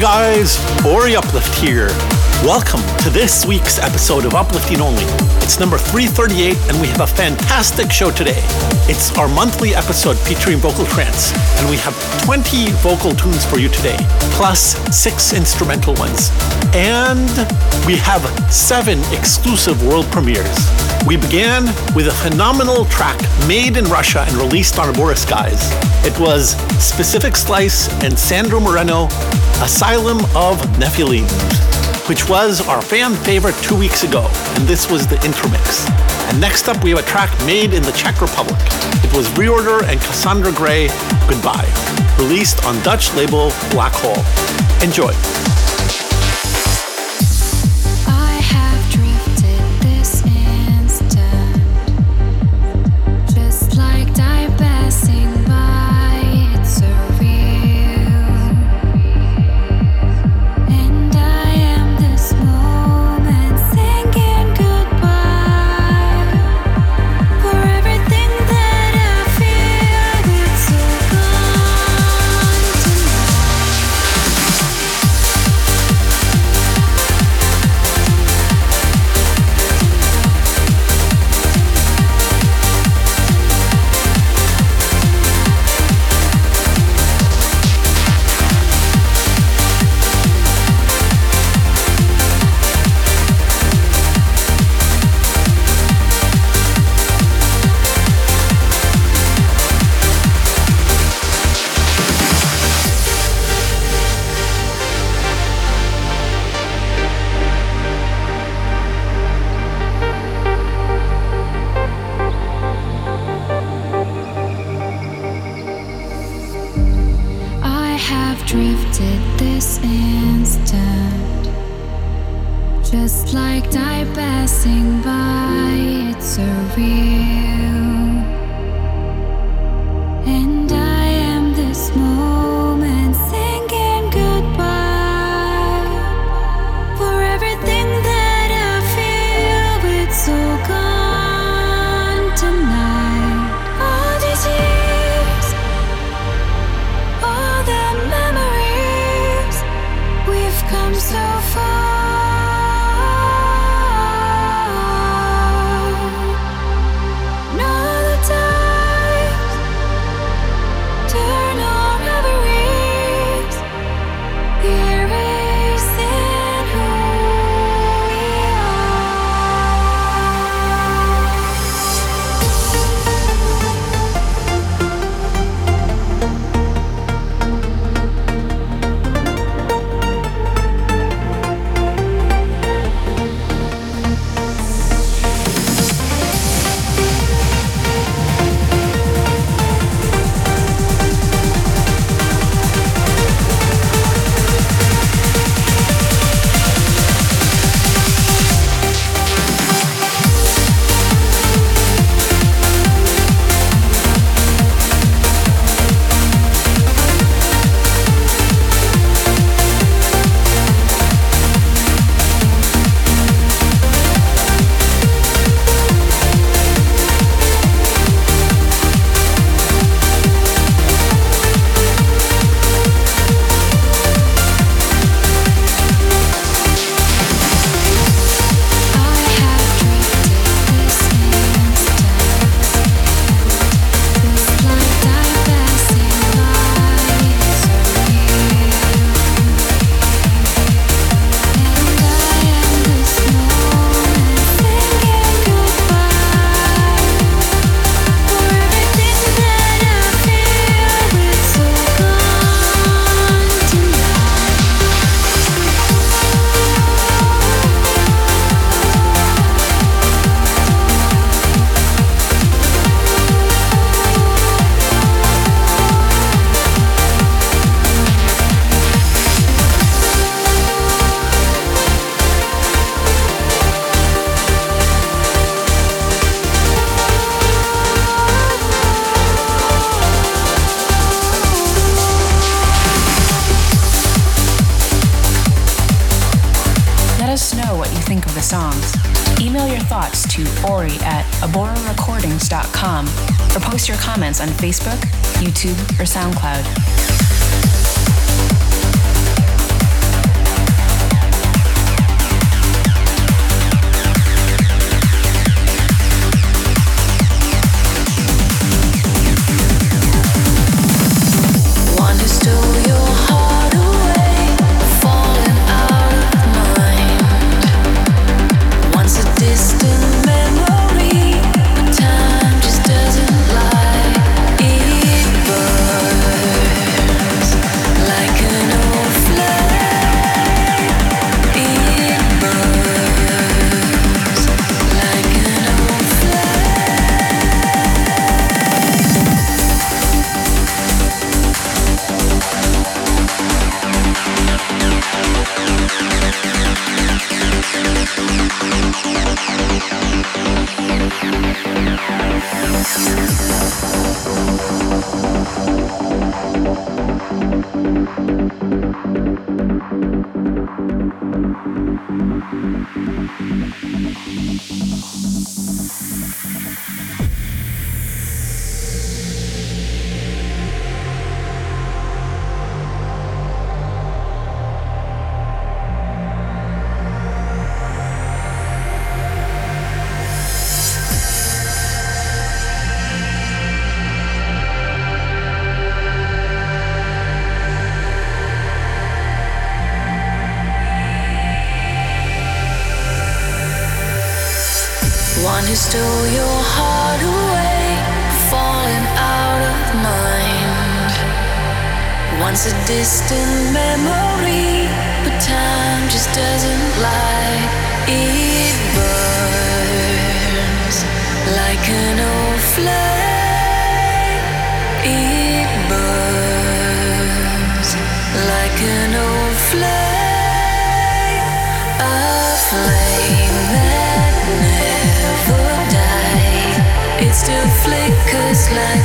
guys, Ori Uplift here. Welcome to this week's episode of Uplifting Only. It's number 338, and we have a fantastic show today. It's our monthly episode featuring vocal trance, and we have 20 vocal tunes for you today, plus six instrumental ones. And we have seven exclusive world premieres. We began with a phenomenal track made in Russia and released on Boris Guys. It was Specific Slice and Sandro Moreno, Asylum of Nephilim, which was our fan favorite two weeks ago, and this was the intermix. And next up, we have a track made in the Czech Republic. It was Reorder and Cassandra Gray, Goodbye, released on Dutch label Black Hole. Enjoy. like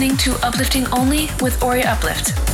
listening to Uplifting Only with Ori Uplift.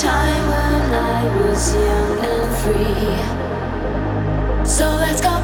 time when I was young and free. So let's go.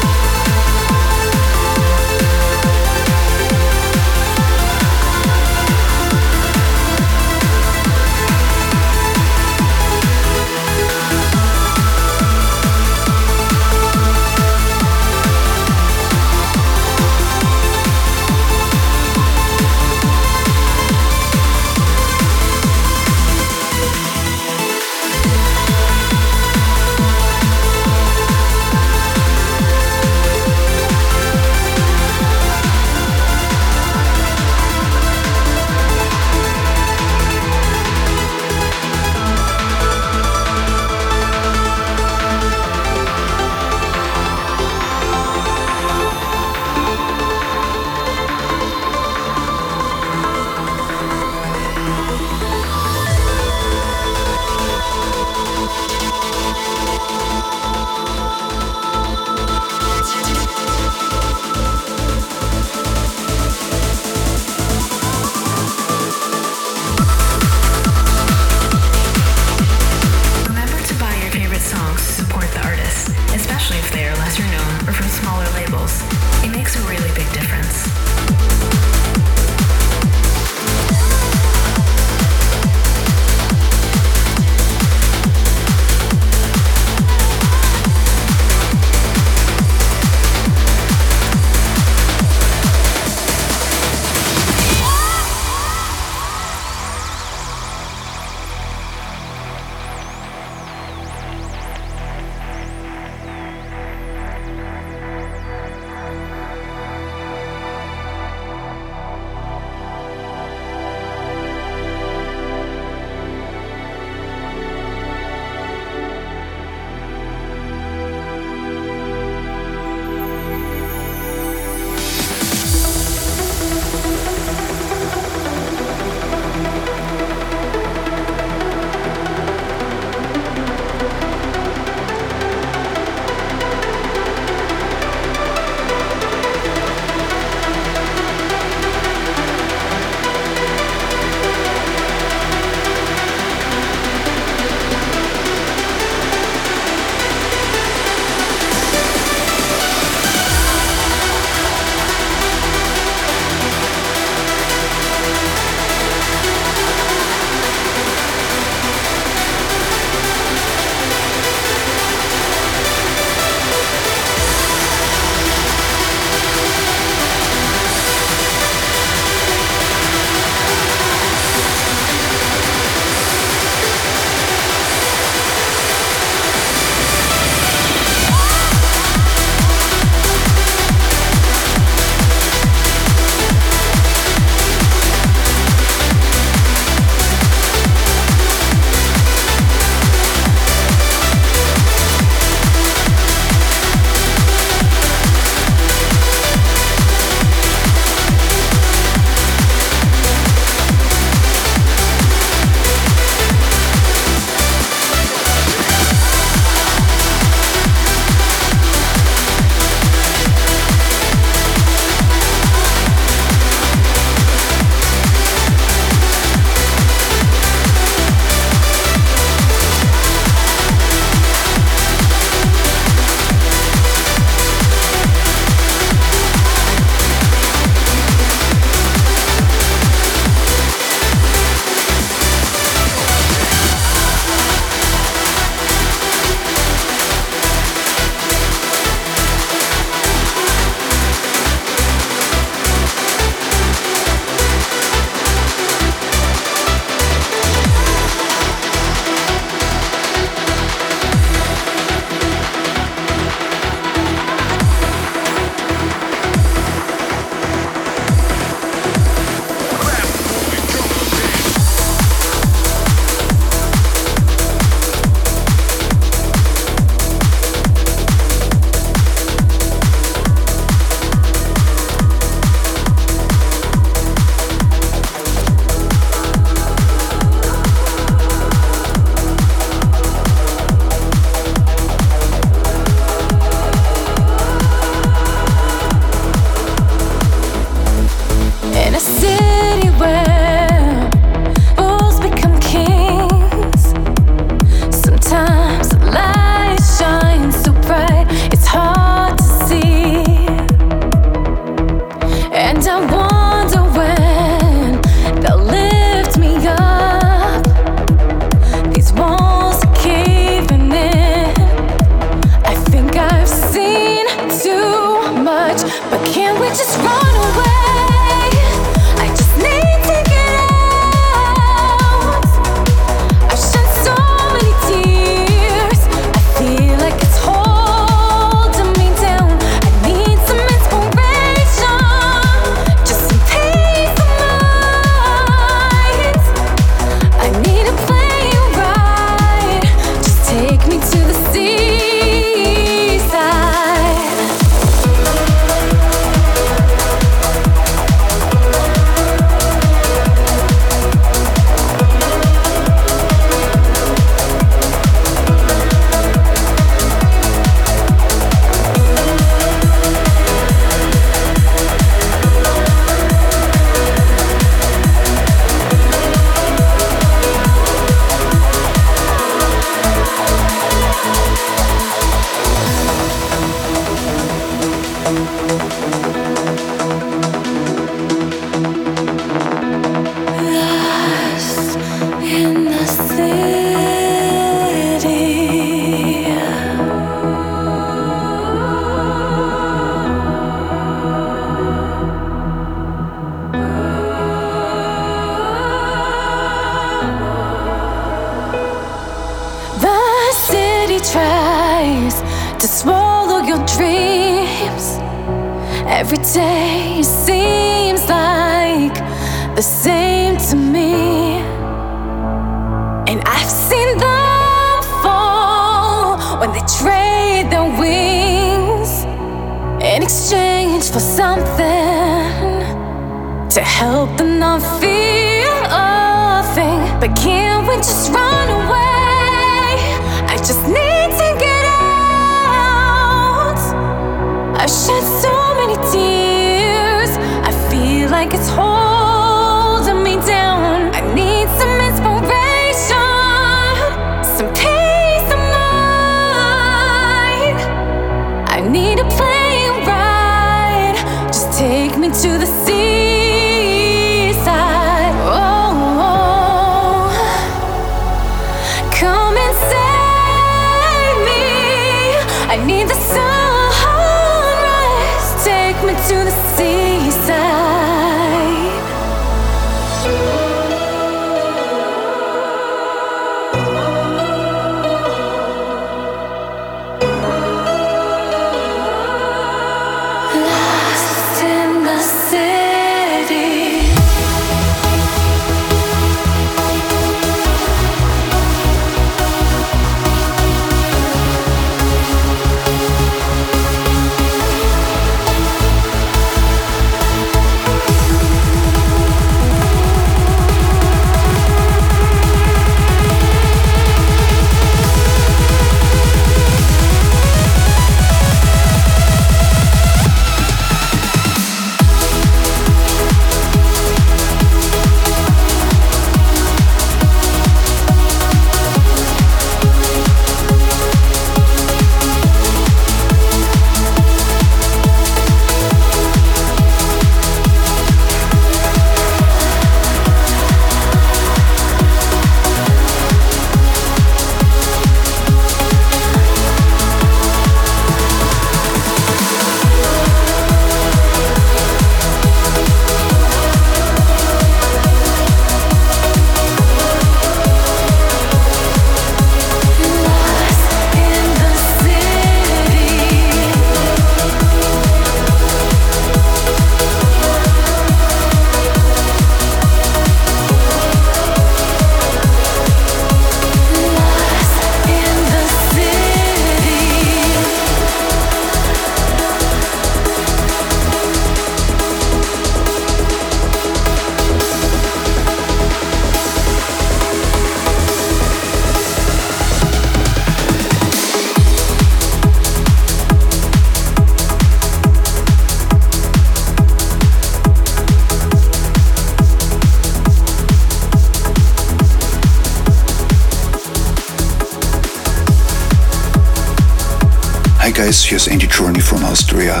Celsius and Journey from Austria.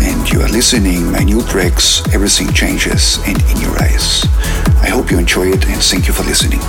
And you are listening my new tracks, Everything Changes and In Your Eyes. I hope you enjoy it and thank you for listening.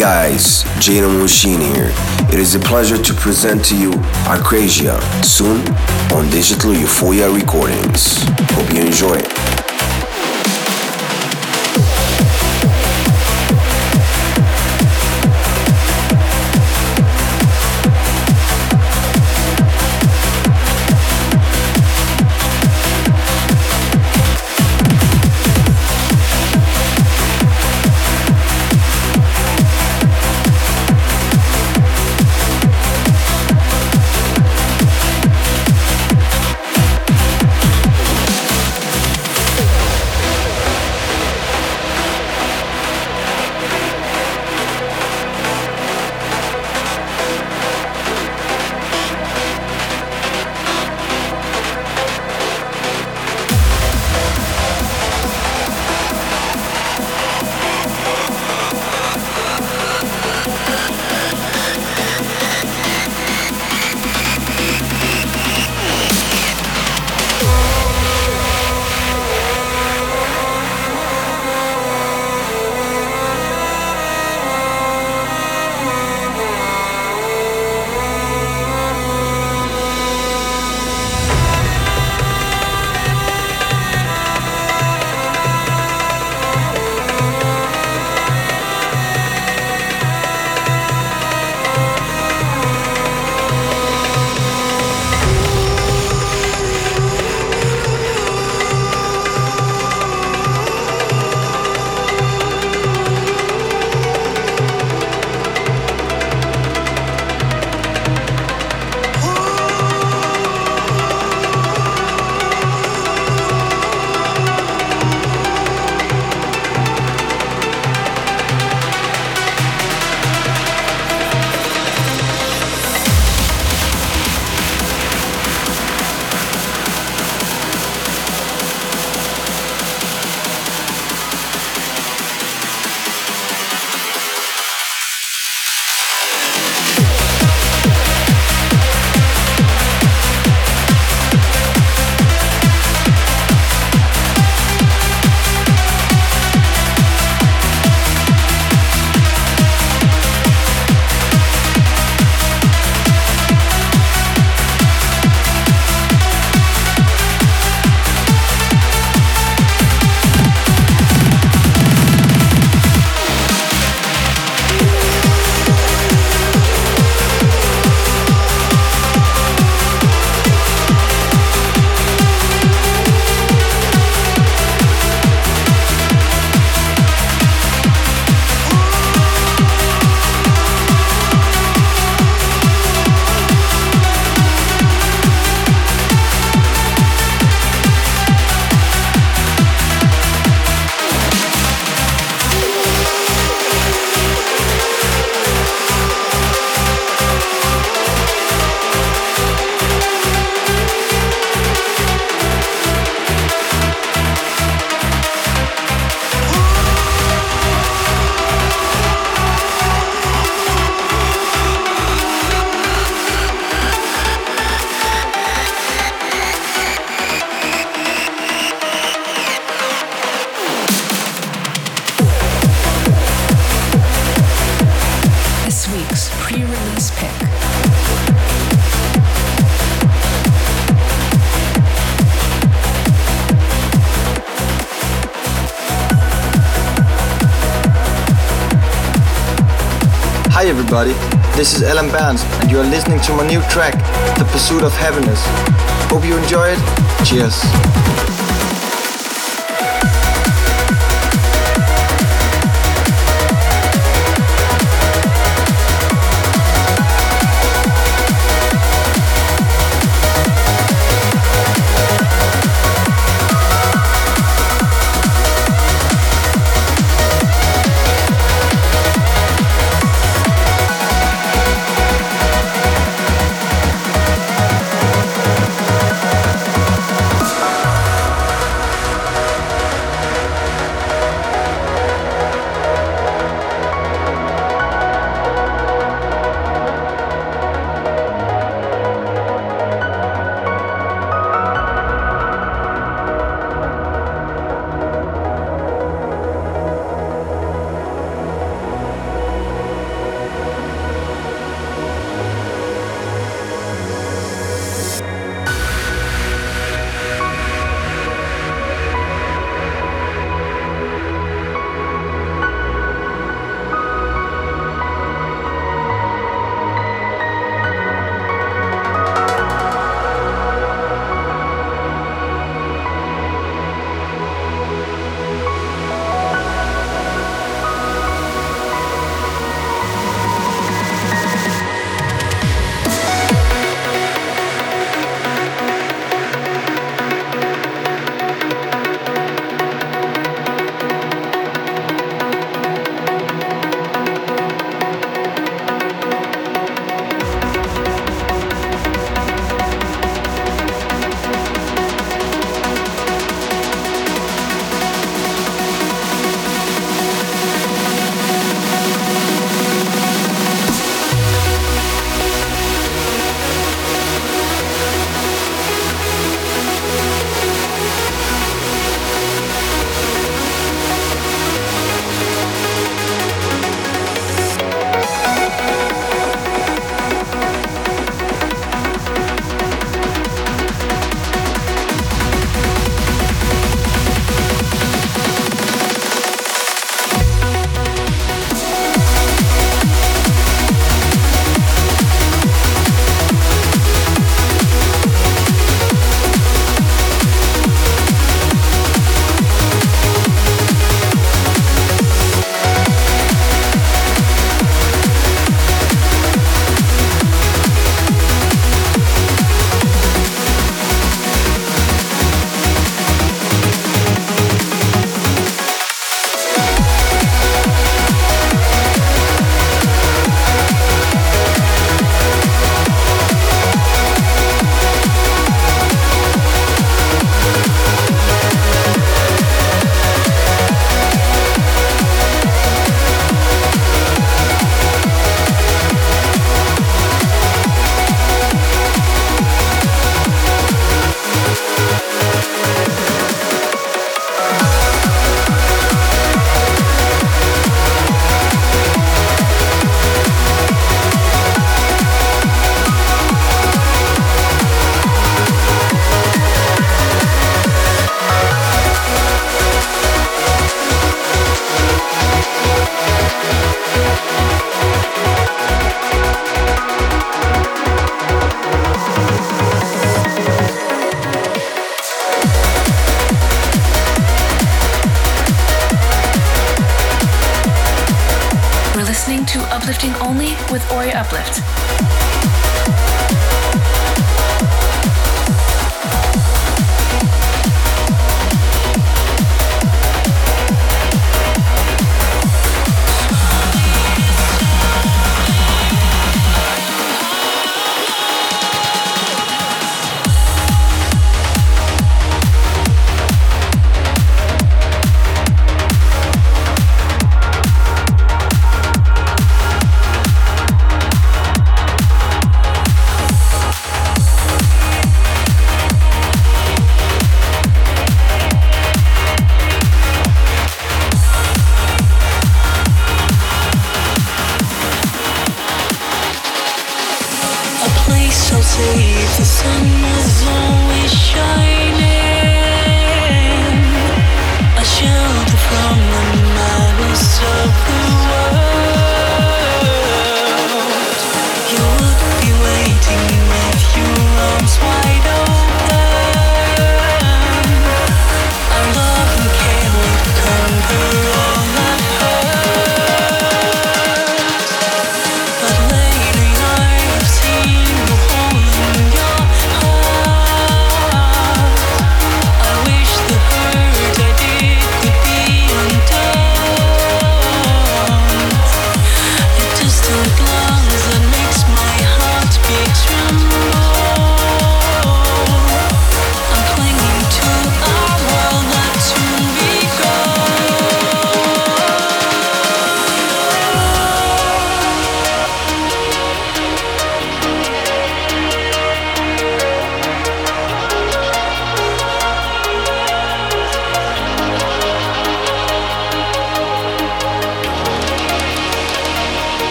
Guys, Jadon Machine here. It is a pleasure to present to you Arcrasia soon on Digital Euphoria Recordings. Hope you enjoy it. Everybody. This is Alan Barnes, and you are listening to my new track, The Pursuit of Happiness. Hope you enjoy it. Cheers.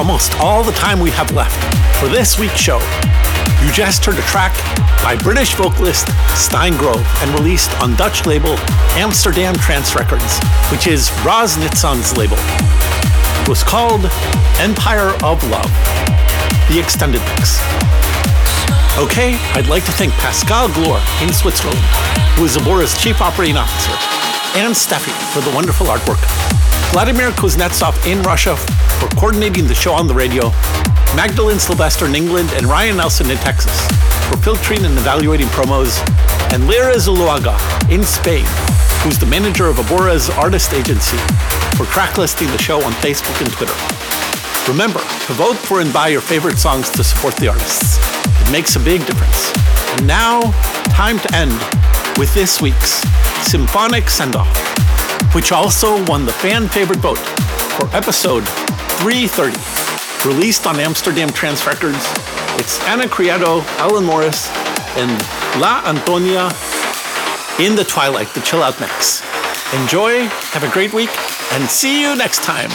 Almost all the time we have left for this week's show. You just heard a track by British vocalist Steingrove and released on Dutch label Amsterdam Trance Records, which is Ros Nitson's label. It was called Empire of Love, the extended mix. Okay, I'd like to thank Pascal Glor in Switzerland, who is Abora's chief operating officer, and Steffi for the wonderful artwork. Vladimir Kuznetsov in Russia for coordinating the show on the radio, Magdalene Sylvester in England, and Ryan Nelson in Texas for filtering and evaluating promos, and Lyra Zuluaga in Spain, who's the manager of Abora's artist agency, for track listing the show on Facebook and Twitter. Remember to vote for and buy your favorite songs to support the artists. It makes a big difference. And now, time to end with this week's Symphonic Send Off, which also won the fan favorite vote for episode 330, released on Amsterdam Trance Records. It's Ana Criado, Alan Morris, and La Antonia in the Twilight, the chill out mix. Enjoy, have a great week, and see you next time.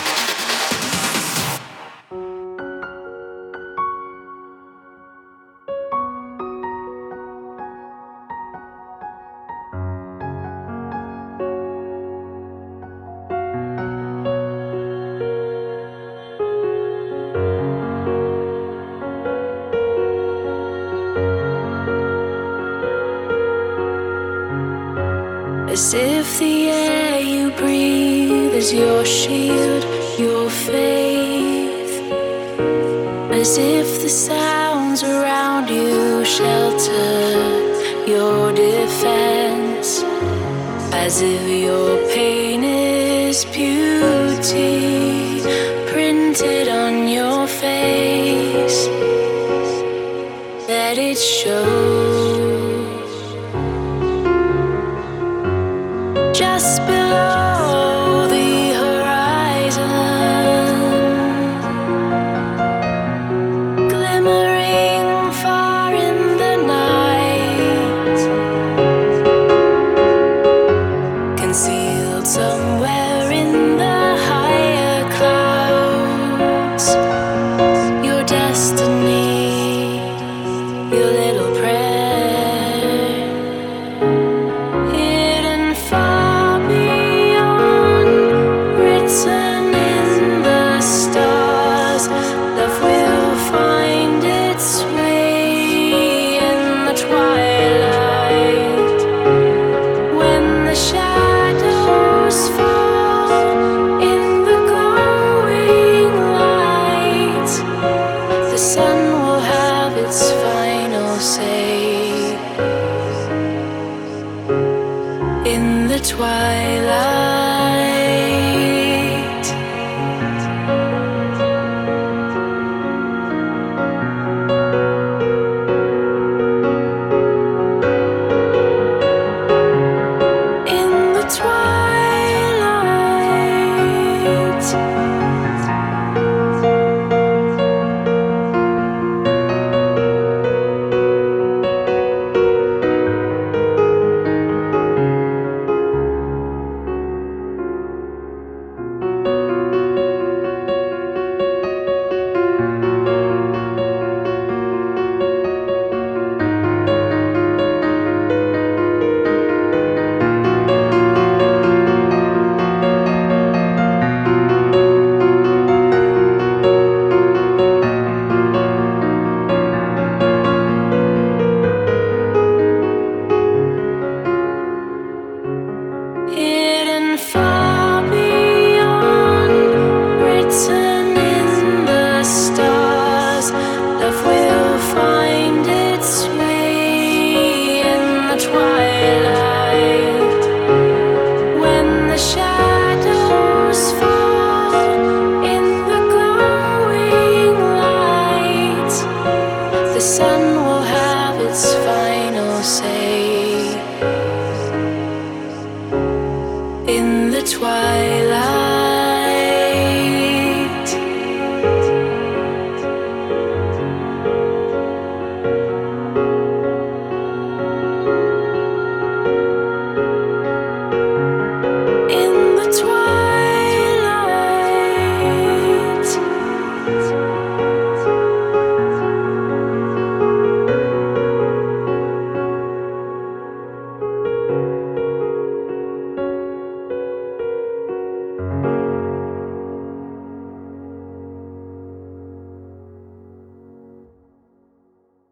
As if the air you breathe is your shield, your faith. As if the sounds around you shelter your defense. As if your pain is beauty printed on your face. That it shows.